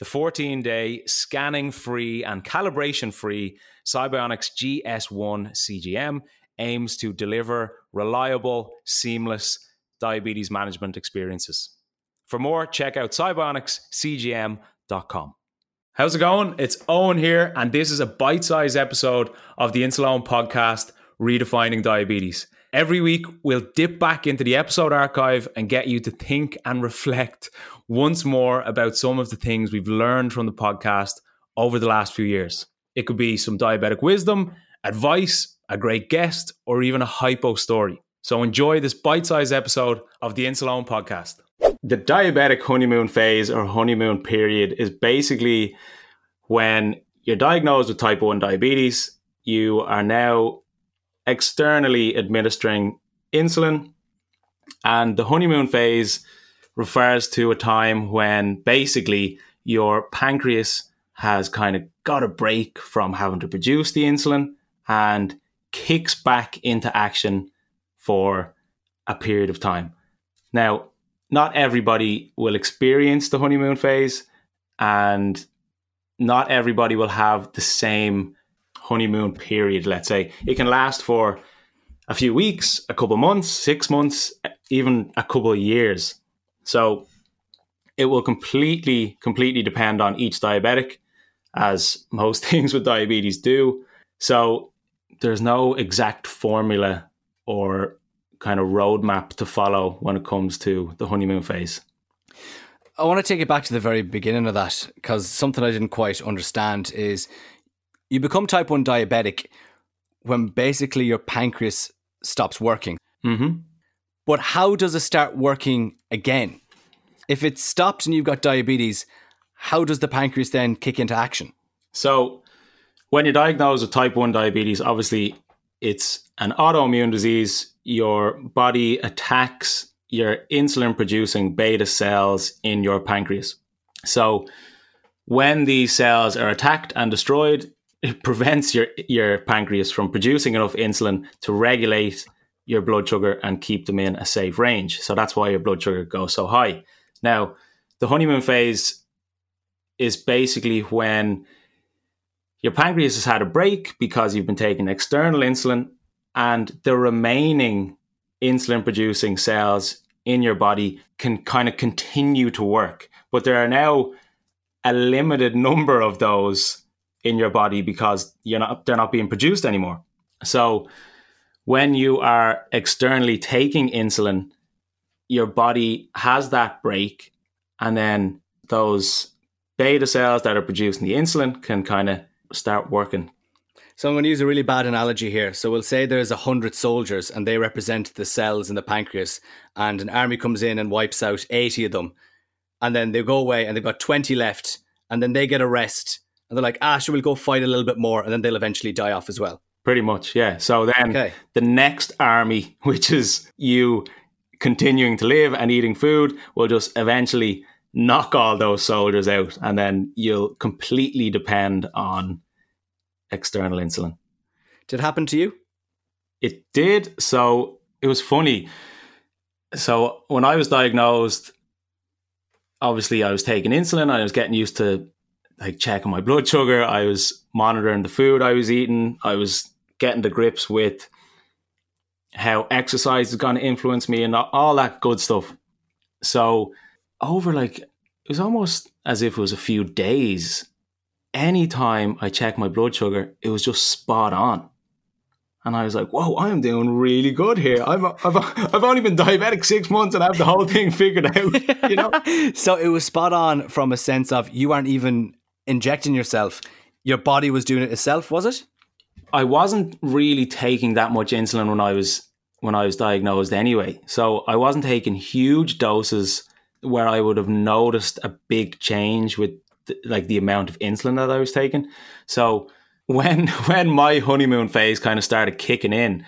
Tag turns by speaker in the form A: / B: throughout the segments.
A: The 14 day scanning free and calibration free Sibionics GS1 CGM aims to deliver reliable, seamless diabetes management experiences. For more, check out sibionicscgm.com. How's it going? It's Eoin here, and this is a bite sized episode of the Insuleoin podcast, Redefining Diabetes. Every week, we'll dip back into the episode archive and get you to think and reflect once more about some of the things we've learned from the podcast over the last few years. It could be some diabetic wisdom, advice, a great guest, or even a hypo story. So enjoy this bite sized episode of the Insuleoin podcast the diabetic honeymoon phase or honeymoon period is basically when you're diagnosed with type 1 diabetes, you are now externally administering insulin. And the honeymoon phase refers to a time when basically your pancreas has kind of got a break from having to produce the insulin and kicks back into action for a period of time. Now, not everybody will experience the honeymoon phase and not everybody will have the same honeymoon period let's say. It can last for a few weeks a couple months six months even a couple years. So it will completely completely depend on each diabetic as most things with diabetes do. So there's no exact formula or kind of roadmap to follow when it comes to the honeymoon phase?
B: I want to take it back to the very beginning of that because something I didn't quite understand is you become type 1 diabetic when basically your pancreas stops working.
A: Mm-hmm.
B: But how does it start working again? If it stops and you've got diabetes, how does the pancreas then kick into action?
A: So, when you're diagnosed with type 1 diabetes, obviously it's an autoimmune disease. Your body attacks your insulin producing beta cells in your pancreas. So when these cells are attacked and destroyed, it prevents your, your pancreas from producing enough insulin to regulate your blood sugar and keep them in a safe range. So that's why your blood sugar goes so high. Now, the honeymoon phase is basically when your pancreas has had a break because you've been taking external insulin, and the remaining insulin producing cells in your body can kind of continue to work. But there are now a limited number of those in your body because you're not they're not being produced anymore. So when you are externally taking insulin, your body has that break and then those beta cells that are producing the insulin can kind of start working.
B: So I'm going to use a really bad analogy here. So we'll say there's a hundred soldiers and they represent the cells in the pancreas, and an army comes in and wipes out 80 of them, and then they go away and they've got 20 left, and then they get a rest, and they're like, ah, sure, we'll go fight a little bit more, and then they'll eventually die off as well.
A: Pretty much, yeah. So then okay. the next army, which is you continuing to live and eating food, will just eventually knock all those soldiers out, and then you'll completely depend on external insulin.
B: Did it happen to you?
A: It did. So it was funny. So when I was diagnosed, obviously I was taking insulin. I was getting used to like checking my blood sugar. I was monitoring the food I was eating. I was getting the grips with how exercise is going to influence me and all that good stuff. So over like it was almost as if it was a few days. Anytime I checked my blood sugar, it was just spot on. And I was like, whoa, I am doing really good here. I'm, I've, I've only been diabetic six months and I have the whole thing figured out, you know?
B: so it was spot on from a sense of you aren't even injecting yourself. Your body was doing it itself, was it?
A: I wasn't really taking that much insulin when I was when I was diagnosed anyway. So I wasn't taking huge doses where I would have noticed a big change with the, like the amount of insulin that I was taking. So when when my honeymoon phase kind of started kicking in,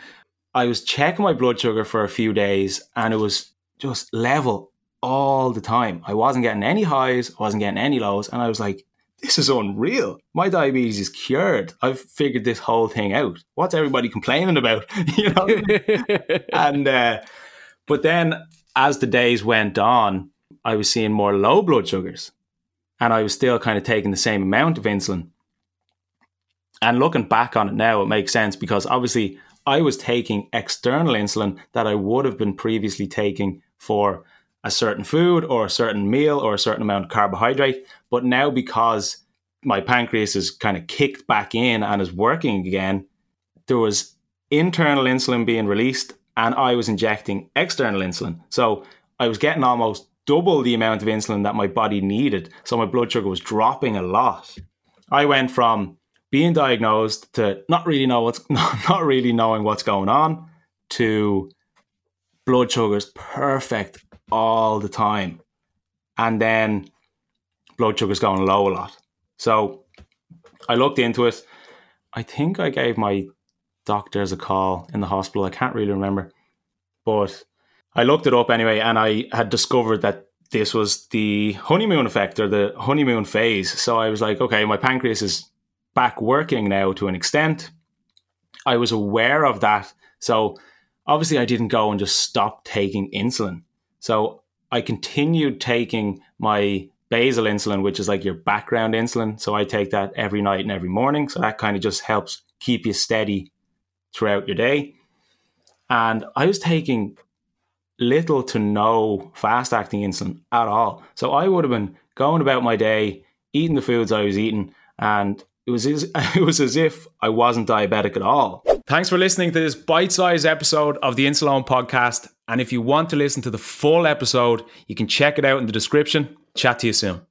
A: I was checking my blood sugar for a few days and it was just level all the time. I wasn't getting any highs, I wasn't getting any lows, and I was like, this is unreal. My diabetes is cured. I've figured this whole thing out. What's everybody complaining about? you know? and uh, but then as the days went on, I was seeing more low blood sugars. And I was still kind of taking the same amount of insulin. And looking back on it now, it makes sense because obviously I was taking external insulin that I would have been previously taking for a certain food or a certain meal or a certain amount of carbohydrate. But now, because my pancreas is kind of kicked back in and is working again, there was internal insulin being released and I was injecting external insulin. So I was getting almost double the amount of insulin that my body needed. So my blood sugar was dropping a lot. I went from being diagnosed to not really know what's not really knowing what's going on to blood sugars perfect all the time. And then blood sugar's going low a lot. So I looked into it. I think I gave my doctors a call in the hospital. I can't really remember. But I looked it up anyway and I had discovered that this was the honeymoon effect or the honeymoon phase. So I was like, okay, my pancreas is back working now to an extent. I was aware of that. So obviously I didn't go and just stop taking insulin. So I continued taking my basal insulin, which is like your background insulin. So I take that every night and every morning. So that kind of just helps keep you steady throughout your day. And I was taking little to no fast acting insulin at all. So I would have been going about my day, eating the foods I was eating, and it was as, it was as if I wasn't diabetic at all. Thanks for listening to this bite-sized episode of the Insuleoin podcast. And if you want to listen to the full episode, you can check it out in the description. Chat to you soon.